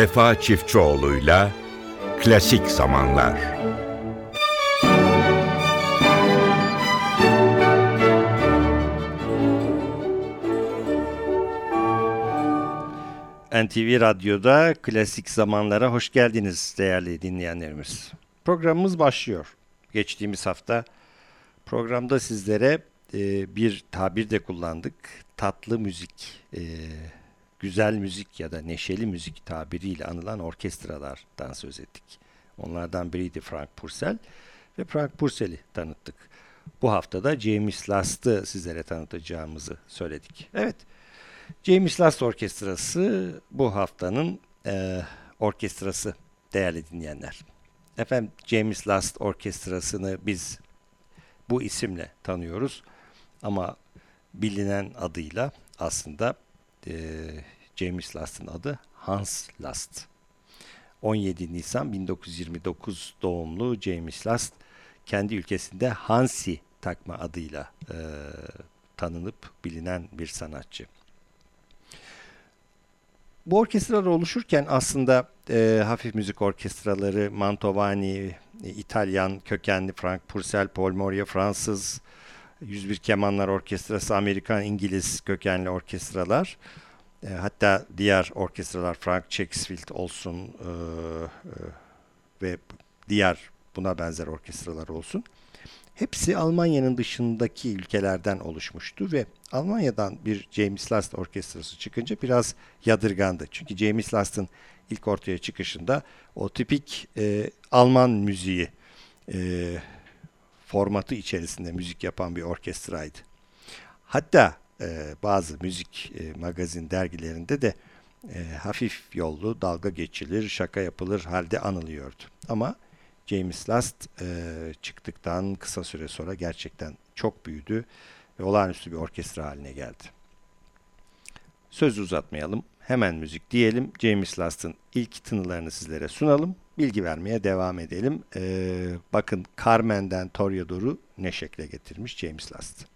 Vefa Çiftçioğlu'yla Klasik Zamanlar. NTV Radyo'da klasik zamanlara hoş geldiniz değerli dinleyenlerimiz. Programımız başlıyor. Geçtiğimiz hafta programda sizlere e, bir tabir de kullandık. Tatlı müzik, e, güzel müzik ya da neşeli müzik tabiriyle anılan orkestralardan söz ettik. Onlardan biriydi Frank Purcell ve Frank Purcell'i tanıttık. Bu haftada James Last'ı sizlere tanıtacağımızı söyledik. Evet, James Last Orkestrası bu haftanın e, orkestrası değerli dinleyenler. Efendim James Last Orkestrası'nı biz bu isimle tanıyoruz ama bilinen adıyla aslında e, James Last'ın adı Hans Last. 17 Nisan 1929 doğumlu James Last kendi ülkesinde Hansi takma adıyla e, tanınıp bilinen bir sanatçı. Bu orkestralar oluşurken aslında e, hafif müzik orkestraları Mantovani, İtalyan kökenli Frank Purcell, Paul Moria Fransız, 101 Kemanlar Orkestrası, Amerikan, İngiliz kökenli orkestralar. E, hatta diğer orkestralar Frank Checksfield olsun e, e, ve diğer buna benzer orkestralar olsun. Hepsi Almanya'nın dışındaki ülkelerden oluşmuştu ve Almanya'dan bir James Last orkestrası çıkınca biraz yadırgandı. Çünkü James Last'ın ilk ortaya çıkışında o tipik e, Alman müziği e, formatı içerisinde müzik yapan bir orkestraydı. Hatta e, bazı müzik e, magazin dergilerinde de e, hafif yollu dalga geçilir, şaka yapılır halde anılıyordu. Ama James Last e, çıktıktan kısa süre sonra gerçekten çok büyüdü ve olağanüstü bir orkestra haline geldi. Söz uzatmayalım. Hemen müzik diyelim. James Last'ın ilk tınılarını sizlere sunalım. Bilgi vermeye devam edelim. Ee, bakın Carmen'den Toreador'u ne şekle getirmiş James Last.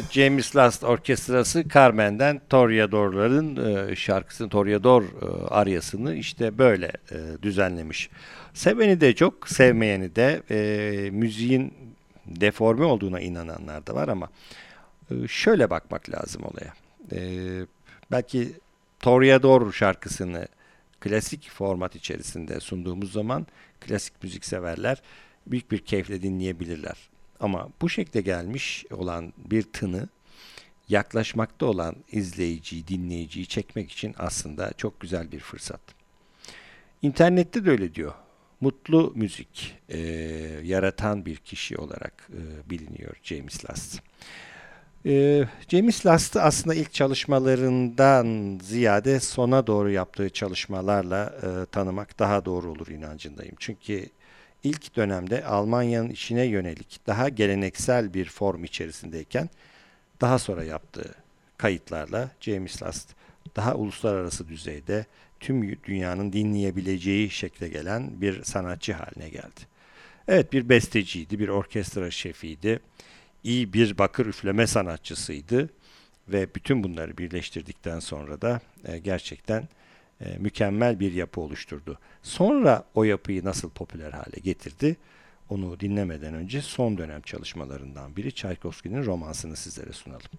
James Last Orkestrası Carmen'den Toreador'ların e, şarkısını, Toreador e, aryasını işte böyle e, düzenlemiş. Seveni de çok, sevmeyeni de müziğin deforme olduğuna inananlar da var ama şöyle bakmak lazım olaya. Belki Toreador şarkısını klasik format içerisinde sunduğumuz zaman klasik müzik severler büyük bir keyifle dinleyebilirler. Ama bu şekilde gelmiş olan bir tını yaklaşmakta olan izleyiciyi, dinleyiciyi çekmek için aslında çok güzel bir fırsat. İnternette de öyle diyor. Mutlu müzik e, yaratan bir kişi olarak e, biliniyor James Last. E, James Last'ı aslında ilk çalışmalarından ziyade sona doğru yaptığı çalışmalarla e, tanımak daha doğru olur inancındayım. Çünkü ilk dönemde Almanya'nın içine yönelik daha geleneksel bir form içerisindeyken daha sonra yaptığı kayıtlarla James Last daha uluslararası düzeyde tüm dünyanın dinleyebileceği şekle gelen bir sanatçı haline geldi. Evet bir besteciydi, bir orkestra şefiydi, iyi bir bakır üfleme sanatçısıydı ve bütün bunları birleştirdikten sonra da e, gerçekten e, mükemmel bir yapı oluşturdu. Sonra o yapıyı nasıl popüler hale getirdi? Onu dinlemeden önce son dönem çalışmalarından biri Çaykovski'nin romansını sizlere sunalım.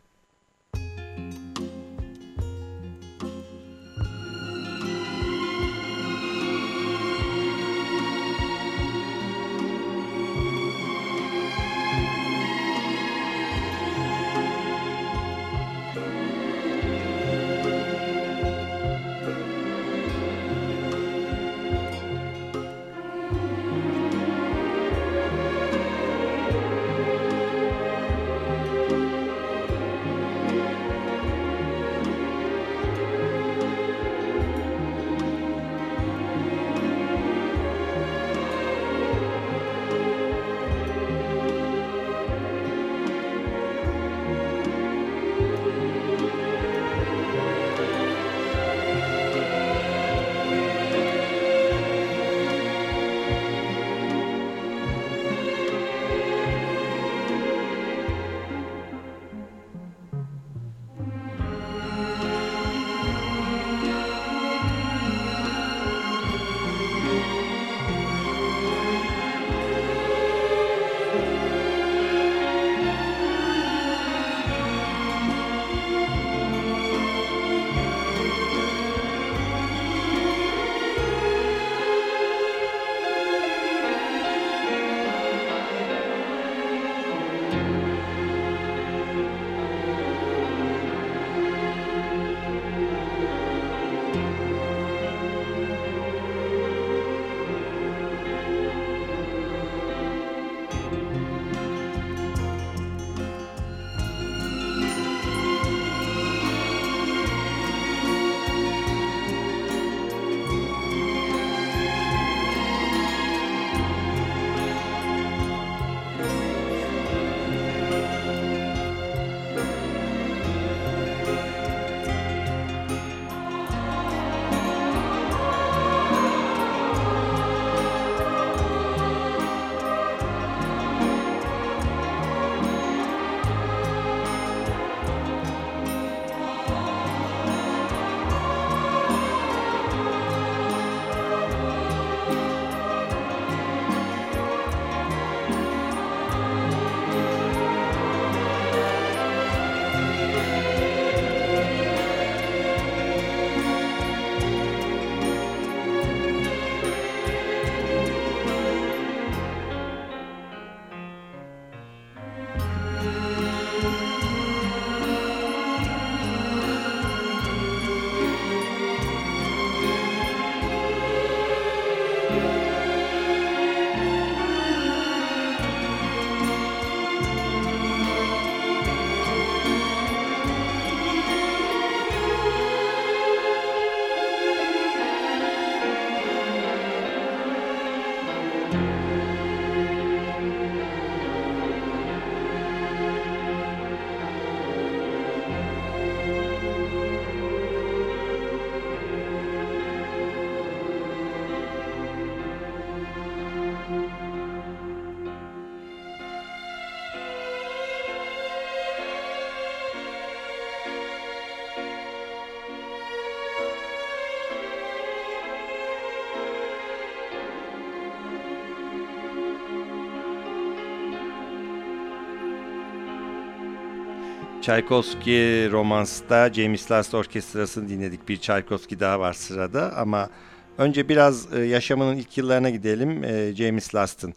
Tchaikovsky romansta James Last Orkestrası'nı dinledik. Bir Tchaikovsky daha var sırada ama Önce biraz e, yaşamının ilk yıllarına gidelim. E, James Last'ın.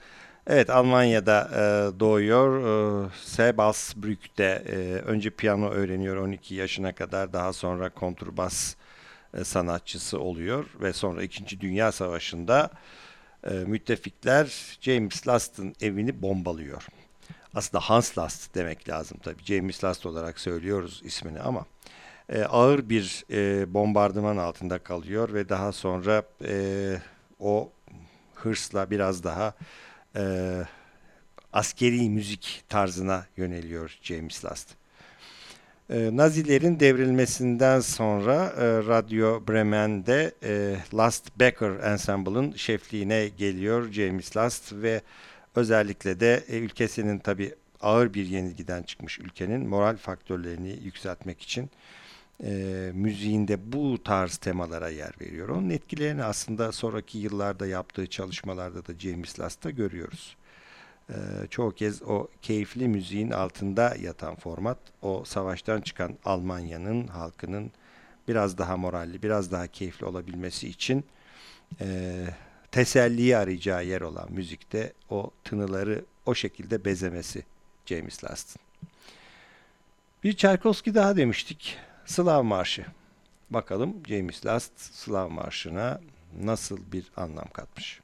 Evet Almanya'da e, doğuyor. E, önce piyano öğreniyor 12 yaşına kadar. Daha sonra kontrbas sanatçısı oluyor ve sonra 2. Dünya Savaşı'nda müttefikler James Last'ın evini bombalıyor. Aslında Hans Last demek lazım tabii. James Last olarak söylüyoruz ismini ama e, ağır bir e, bombardıman altında kalıyor ve daha sonra e, o hırsla biraz daha e, askeri müzik tarzına yöneliyor James Last. E, Nazilerin devrilmesinden sonra e, Radyo Bremen'de e, Last Becker Ensemble'ın şefliğine geliyor James Last ve özellikle de e, ülkesinin tabi ağır bir yenilgiden çıkmış ülkenin moral faktörlerini yükseltmek için e, müziğinde bu tarz temalara yer veriyor. Onun etkilerini aslında sonraki yıllarda yaptığı çalışmalarda da James Last'ta görüyoruz. E, çoğu kez o keyifli müziğin altında yatan format o savaştan çıkan Almanya'nın halkının biraz daha moralli, biraz daha keyifli olabilmesi için e, teselliyi arayacağı yer olan müzikte o tınıları o şekilde bezemesi James Last'ın. Bir Çerkovski daha demiştik. Slav Marşı. Bakalım James Last Slav Marşı'na nasıl bir anlam katmış.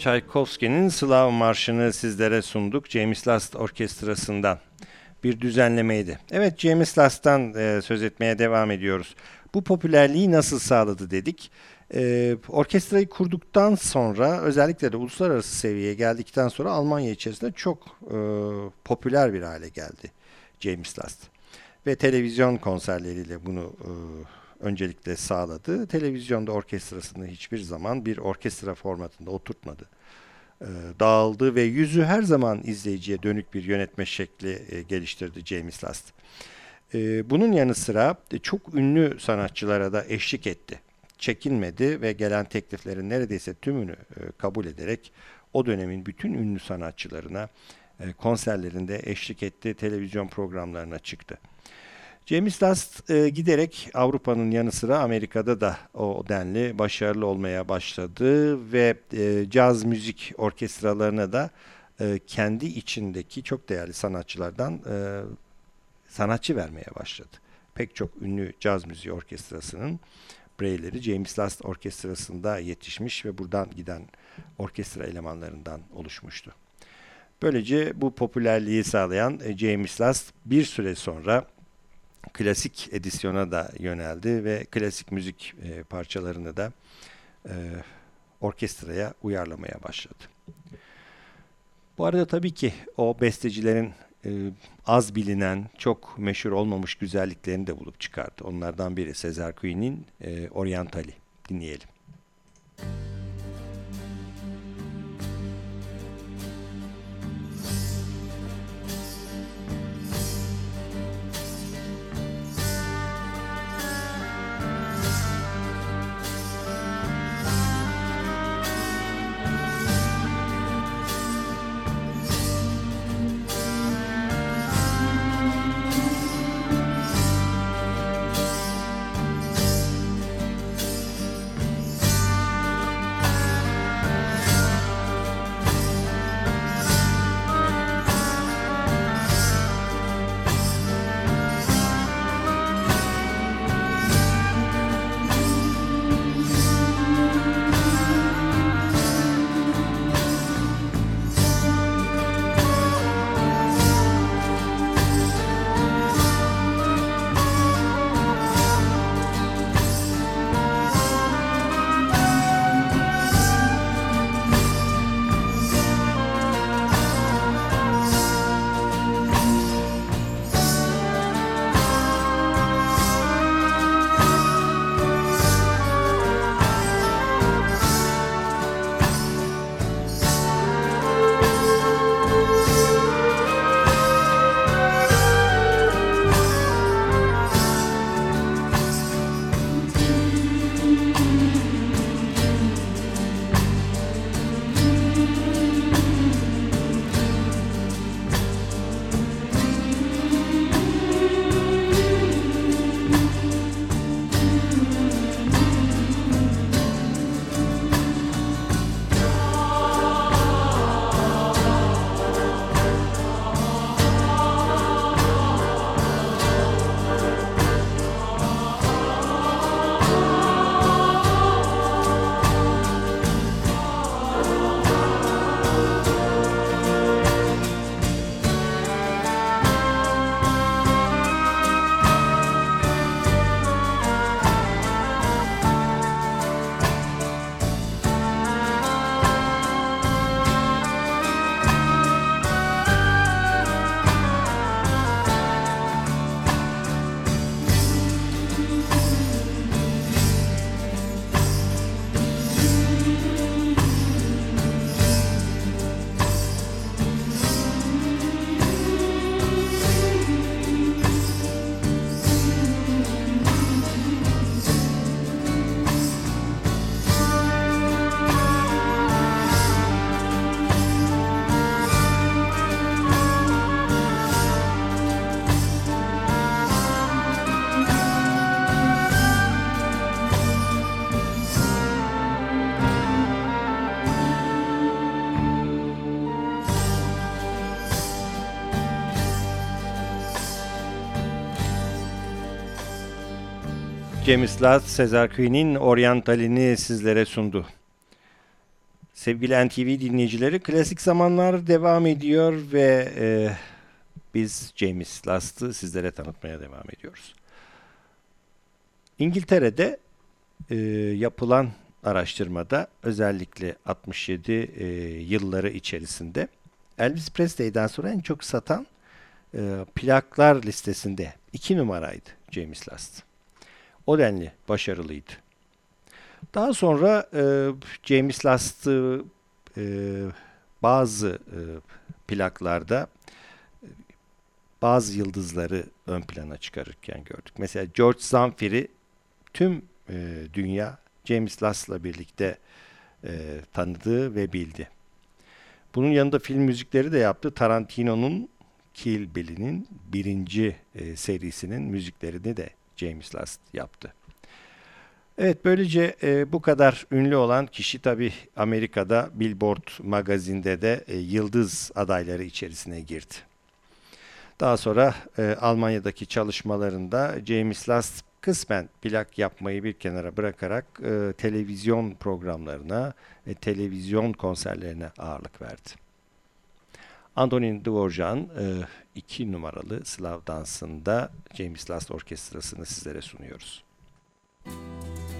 Tchaikovsky'nin Slav Marşı'nı sizlere sunduk James Last Orkestrası'ndan. Bir düzenlemeydi. Evet James Last'tan e, söz etmeye devam ediyoruz. Bu popülerliği nasıl sağladı dedik. E, orkestrayı kurduktan sonra özellikle de uluslararası seviyeye geldikten sonra Almanya içerisinde çok e, popüler bir hale geldi James Last. Ve televizyon konserleriyle bunu e, öncelikle sağladı. Televizyonda orkestrasını hiçbir zaman bir orkestra formatında oturtmadı. E, dağıldı ve yüzü her zaman izleyiciye dönük bir yönetme şekli e, geliştirdi James Last. E, bunun yanı sıra çok ünlü sanatçılara da eşlik etti. Çekinmedi ve gelen tekliflerin neredeyse tümünü kabul ederek o dönemin bütün ünlü sanatçılarına konserlerinde eşlik etti, televizyon programlarına çıktı. James Last e, giderek Avrupa'nın yanı sıra Amerika'da da o denli başarılı olmaya başladı ve e, caz müzik orkestralarına da e, kendi içindeki çok değerli sanatçılardan e, sanatçı vermeye başladı. Pek çok ünlü caz müziği orkestrasının bireyleri James Last orkestrasında yetişmiş ve buradan giden orkestra elemanlarından oluşmuştu. Böylece bu popülerliği sağlayan e, James Last bir süre sonra klasik edisyona da yöneldi ve klasik müzik e, parçalarını da e, orkestraya uyarlamaya başladı. Bu arada tabii ki o bestecilerin e, az bilinen, çok meşhur olmamış güzelliklerini de bulup çıkardı. Onlardan biri Sezer Queen'in e, Orientali. Dinleyelim. Müzik James Last, Cesar Queen'in Orientalini sizlere sundu. Sevgili NTV dinleyicileri klasik zamanlar devam ediyor ve e, biz James Last'ı sizlere tanıtmaya devam ediyoruz. İngiltere'de e, yapılan araştırmada özellikle 67 e, yılları içerisinde Elvis Presley'den sonra en çok satan e, plaklar listesinde iki numaraydı James Last. O denli başarılıydı. Daha sonra e, James Last'ı e, bazı e, plaklarda e, bazı yıldızları ön plana çıkarırken gördük. Mesela George Zamfir'i tüm e, dünya James Last'la birlikte e, tanıdı ve bildi. Bunun yanında film müzikleri de yaptı. Tarantino'nun Kill Bill'in birinci e, serisinin müziklerini de James Last yaptı. Evet böylece e, bu kadar ünlü olan kişi tabi Amerika'da Billboard magazinde de e, yıldız adayları içerisine girdi. Daha sonra e, Almanya'daki çalışmalarında James Last kısmen plak yapmayı bir kenara bırakarak e, televizyon programlarına, e, televizyon konserlerine ağırlık verdi. Antonin Dvorak'ın e, iki numaralı Slav dansında James Last Orkestrası'nı sizlere sunuyoruz. Müzik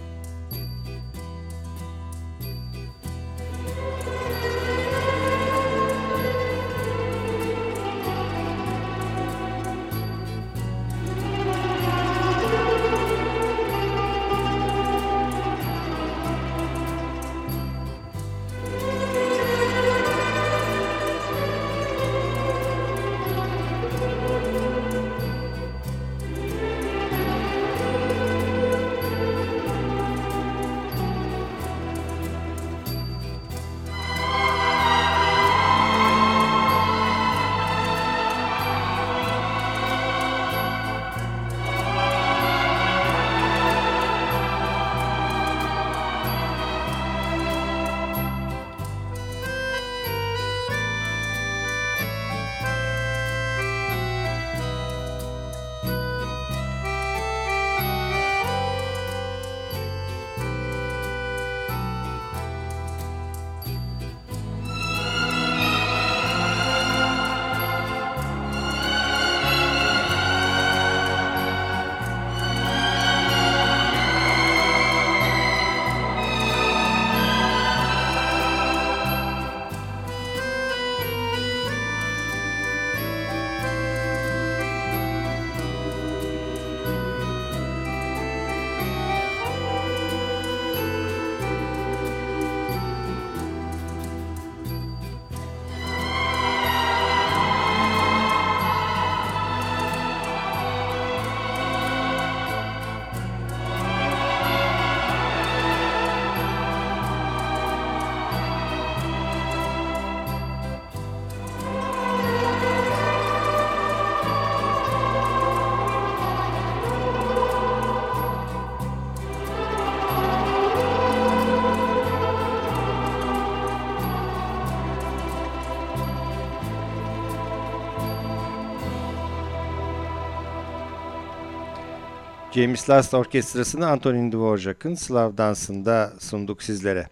James Last Orkestrası'nı Antonin Dvorak'ın Slav Dansı'nda sunduk sizlere.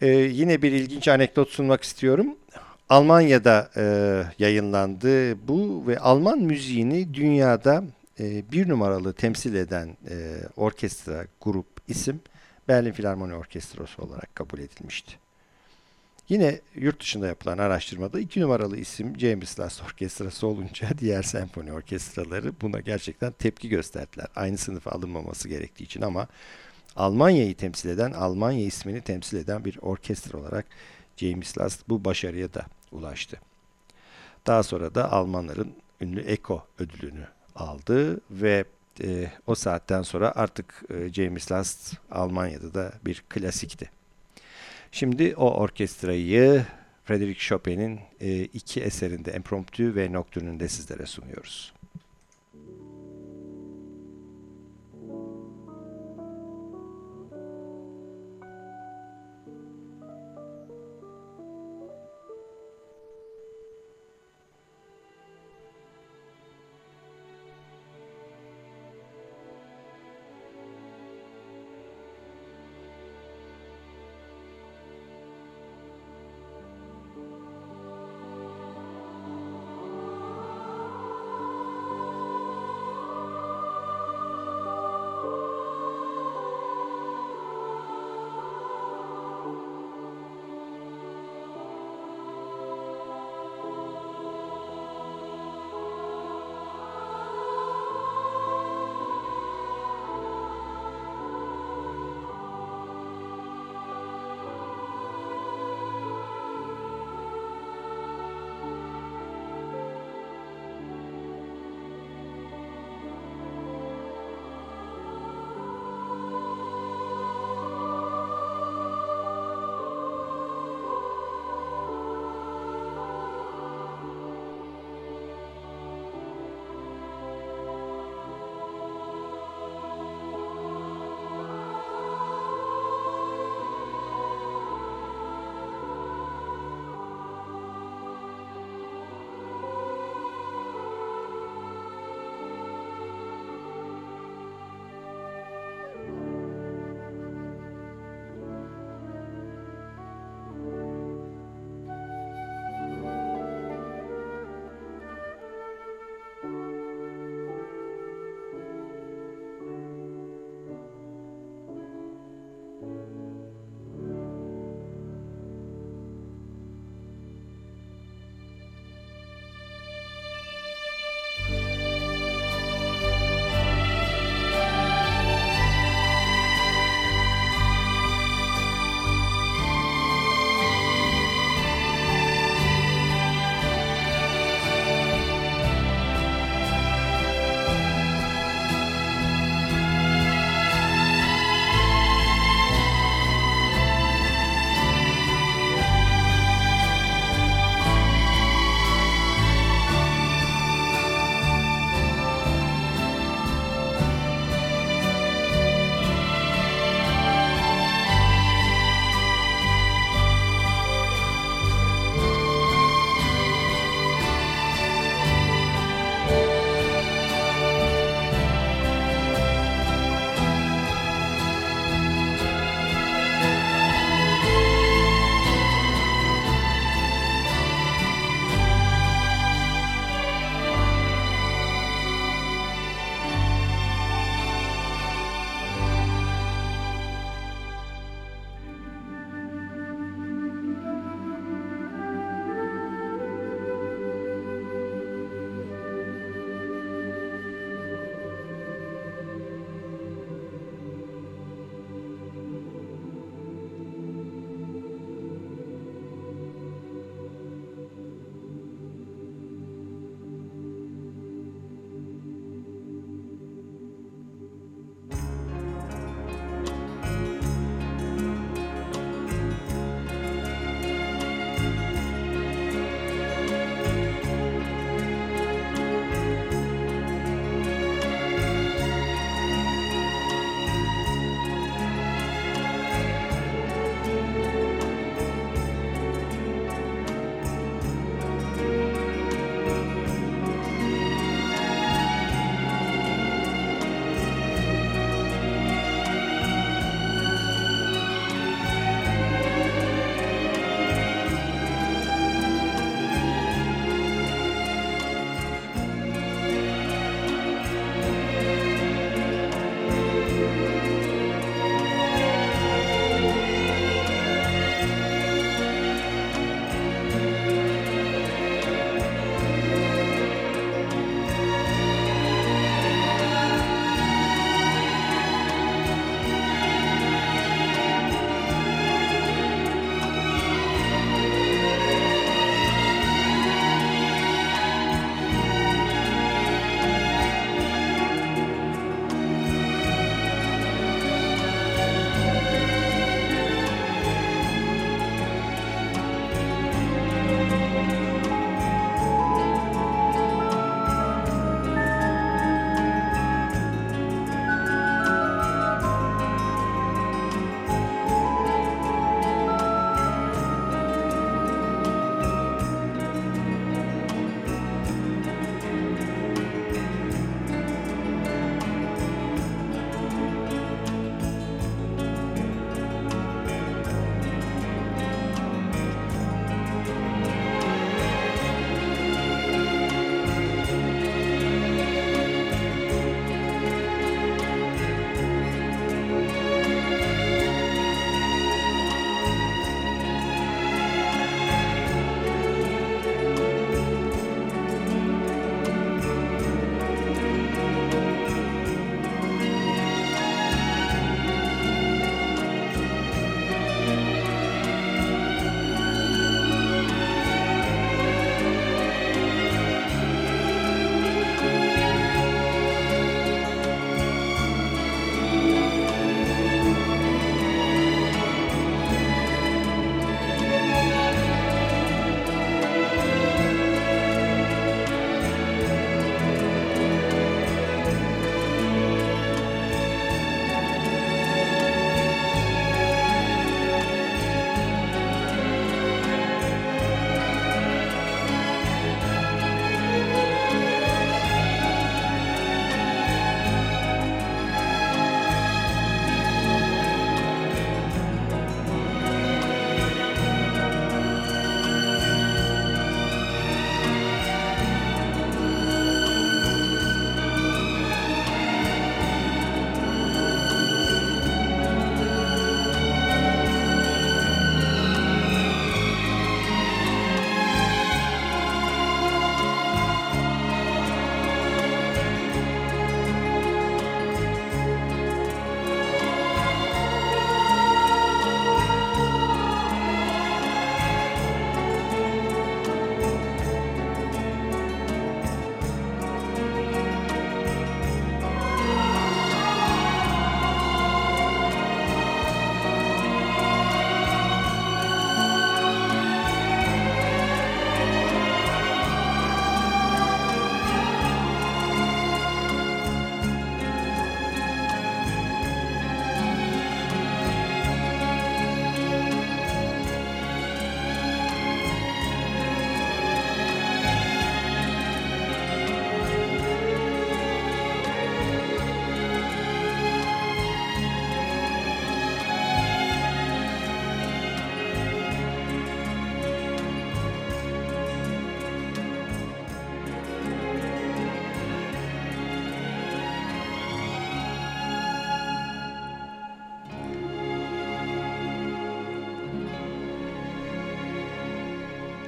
Ee, yine bir ilginç anekdot sunmak istiyorum. Almanya'da e, yayınlandı bu ve Alman müziğini dünyada e, bir numaralı temsil eden e, orkestra, grup, isim Berlin Filarmoni Orkestrası olarak kabul edilmişti. Yine yurt dışında yapılan araştırmada iki numaralı isim James Last Orkestrası olunca diğer senfoni orkestraları buna gerçekten tepki gösterdiler. Aynı sınıfa alınmaması gerektiği için ama Almanya'yı temsil eden, Almanya ismini temsil eden bir orkestra olarak James Last bu başarıya da ulaştı. Daha sonra da Almanların ünlü Eko ödülünü aldı ve e, o saatten sonra artık e, James Last Almanya'da da bir klasikti. Şimdi o orkestrayı Frederick Chopin'in e, iki eserinde Impromptu ve Nocturne'ünde sizlere sunuyoruz.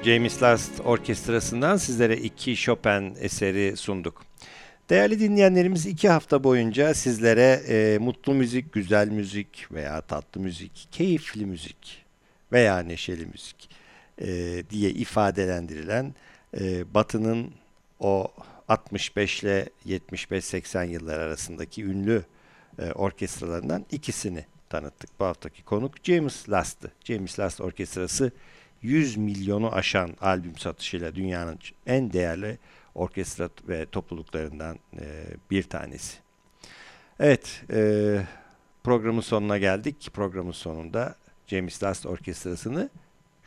James Last Orkestrası'ndan sizlere iki Chopin eseri sunduk. Değerli dinleyenlerimiz iki hafta boyunca sizlere e, mutlu müzik, güzel müzik veya tatlı müzik, keyifli müzik veya neşeli müzik e, diye ifadelendirilen e, Batı'nın o 65 ile 75-80 yıllar arasındaki ünlü e, orkestralarından ikisini tanıttık. Bu haftaki konuk James Last'tı. James Last Orkestrası 100 milyonu aşan albüm satışıyla dünyanın en değerli orkestra ve topluluklarından e, bir tanesi. Evet, e, programın sonuna geldik. Programın sonunda James Last Orkestrası'nı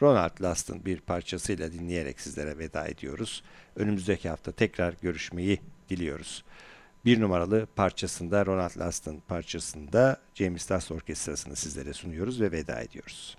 Ronald Last'ın bir parçasıyla dinleyerek sizlere veda ediyoruz. Önümüzdeki hafta tekrar görüşmeyi diliyoruz. Bir numaralı parçasında Ronald Last'ın parçasında James Last Orkestrası'nı sizlere sunuyoruz ve veda ediyoruz.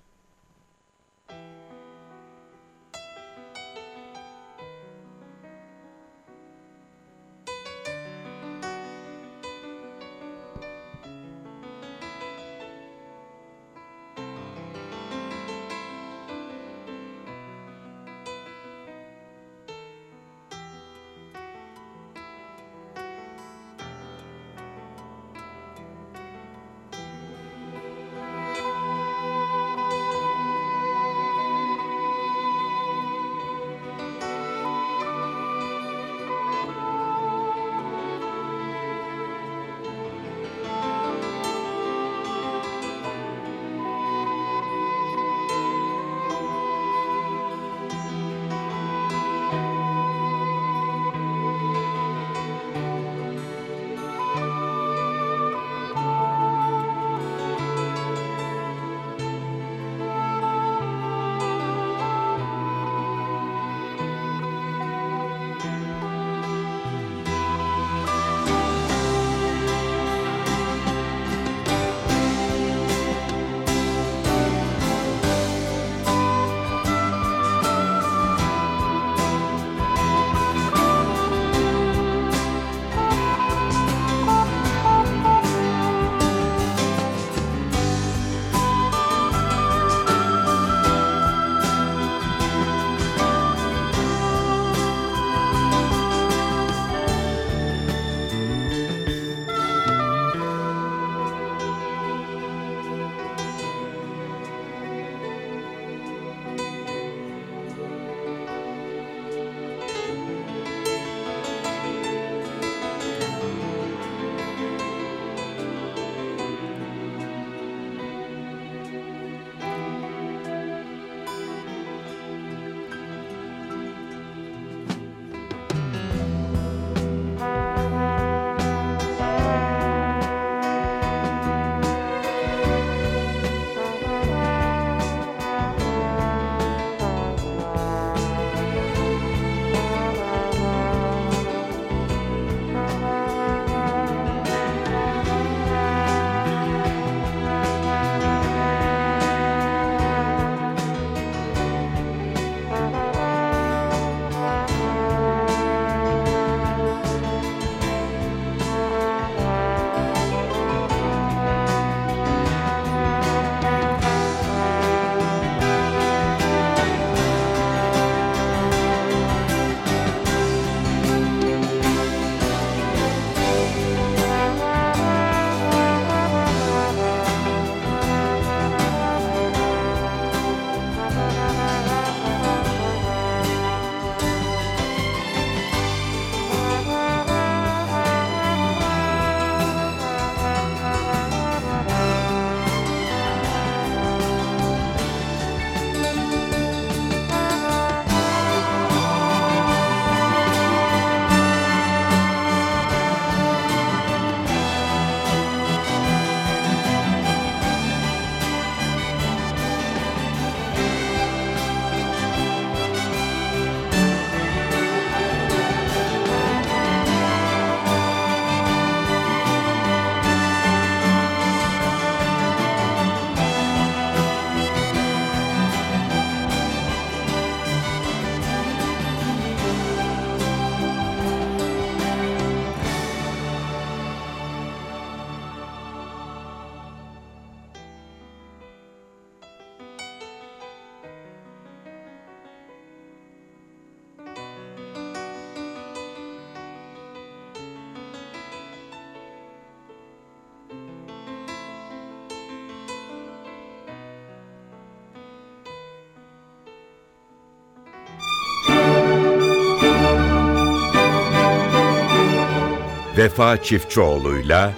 Vefa Çiftçioğlu'yla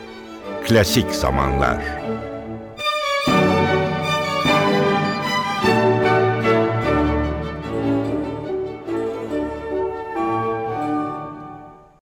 Klasik Zamanlar